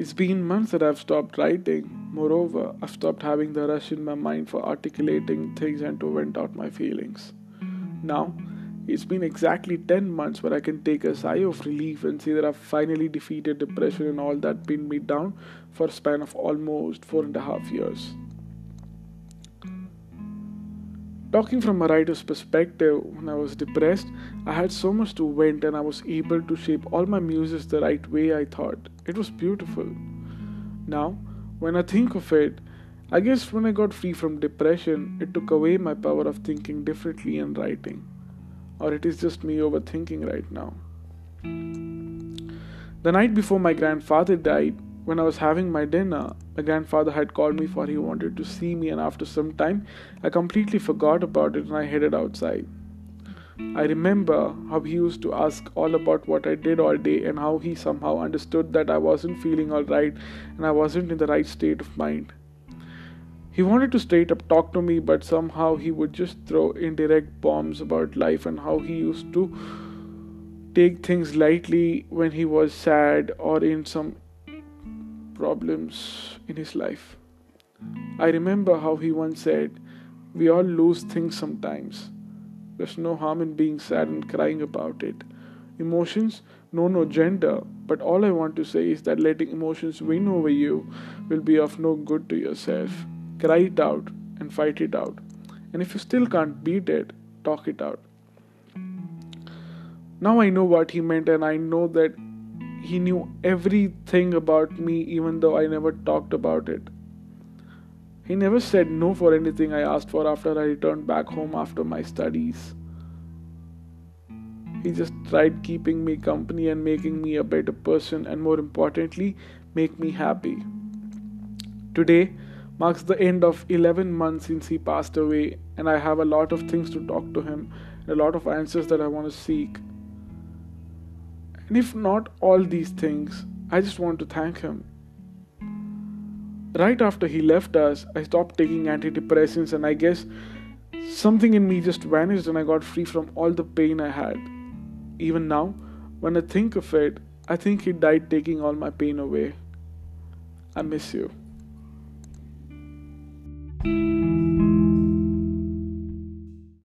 It's been months that I've stopped writing. Moreover, I've stopped having the rush in my mind for articulating things and to vent out my feelings. Now, it's been exactly 10 months where I can take a sigh of relief and see that I've finally defeated depression and all that pinned me down for a span of almost four and a half years. Talking from a writer's perspective, when I was depressed, I had so much to vent and I was able to shape all my muses the right way I thought. It was beautiful. Now, when I think of it, I guess when I got free from depression, it took away my power of thinking differently and writing. Or it is just me overthinking right now. The night before my grandfather died, when I was having my dinner, my grandfather had called me for he wanted to see me, and after some time, I completely forgot about it and I headed outside. I remember how he used to ask all about what I did all day and how he somehow understood that I wasn't feeling alright and I wasn't in the right state of mind. He wanted to straight up talk to me, but somehow he would just throw indirect bombs about life and how he used to take things lightly when he was sad or in some problems in his life. I remember how he once said, We all lose things sometimes. There's no harm in being sad and crying about it. Emotions know no gender, but all I want to say is that letting emotions win over you will be of no good to yourself. Cry it out and fight it out. And if you still can't beat it, talk it out. Now I know what he meant, and I know that he knew everything about me, even though I never talked about it. He never said no for anything I asked for after I returned back home after my studies. He just tried keeping me company and making me a better person, and more importantly, make me happy. Today marks the end of 11 months since he passed away, and I have a lot of things to talk to him, and a lot of answers that I want to seek. And if not all these things, I just want to thank him. Right after he left us, I stopped taking antidepressants, and I guess something in me just vanished and I got free from all the pain I had. Even now, when I think of it, I think he died taking all my pain away. I miss you.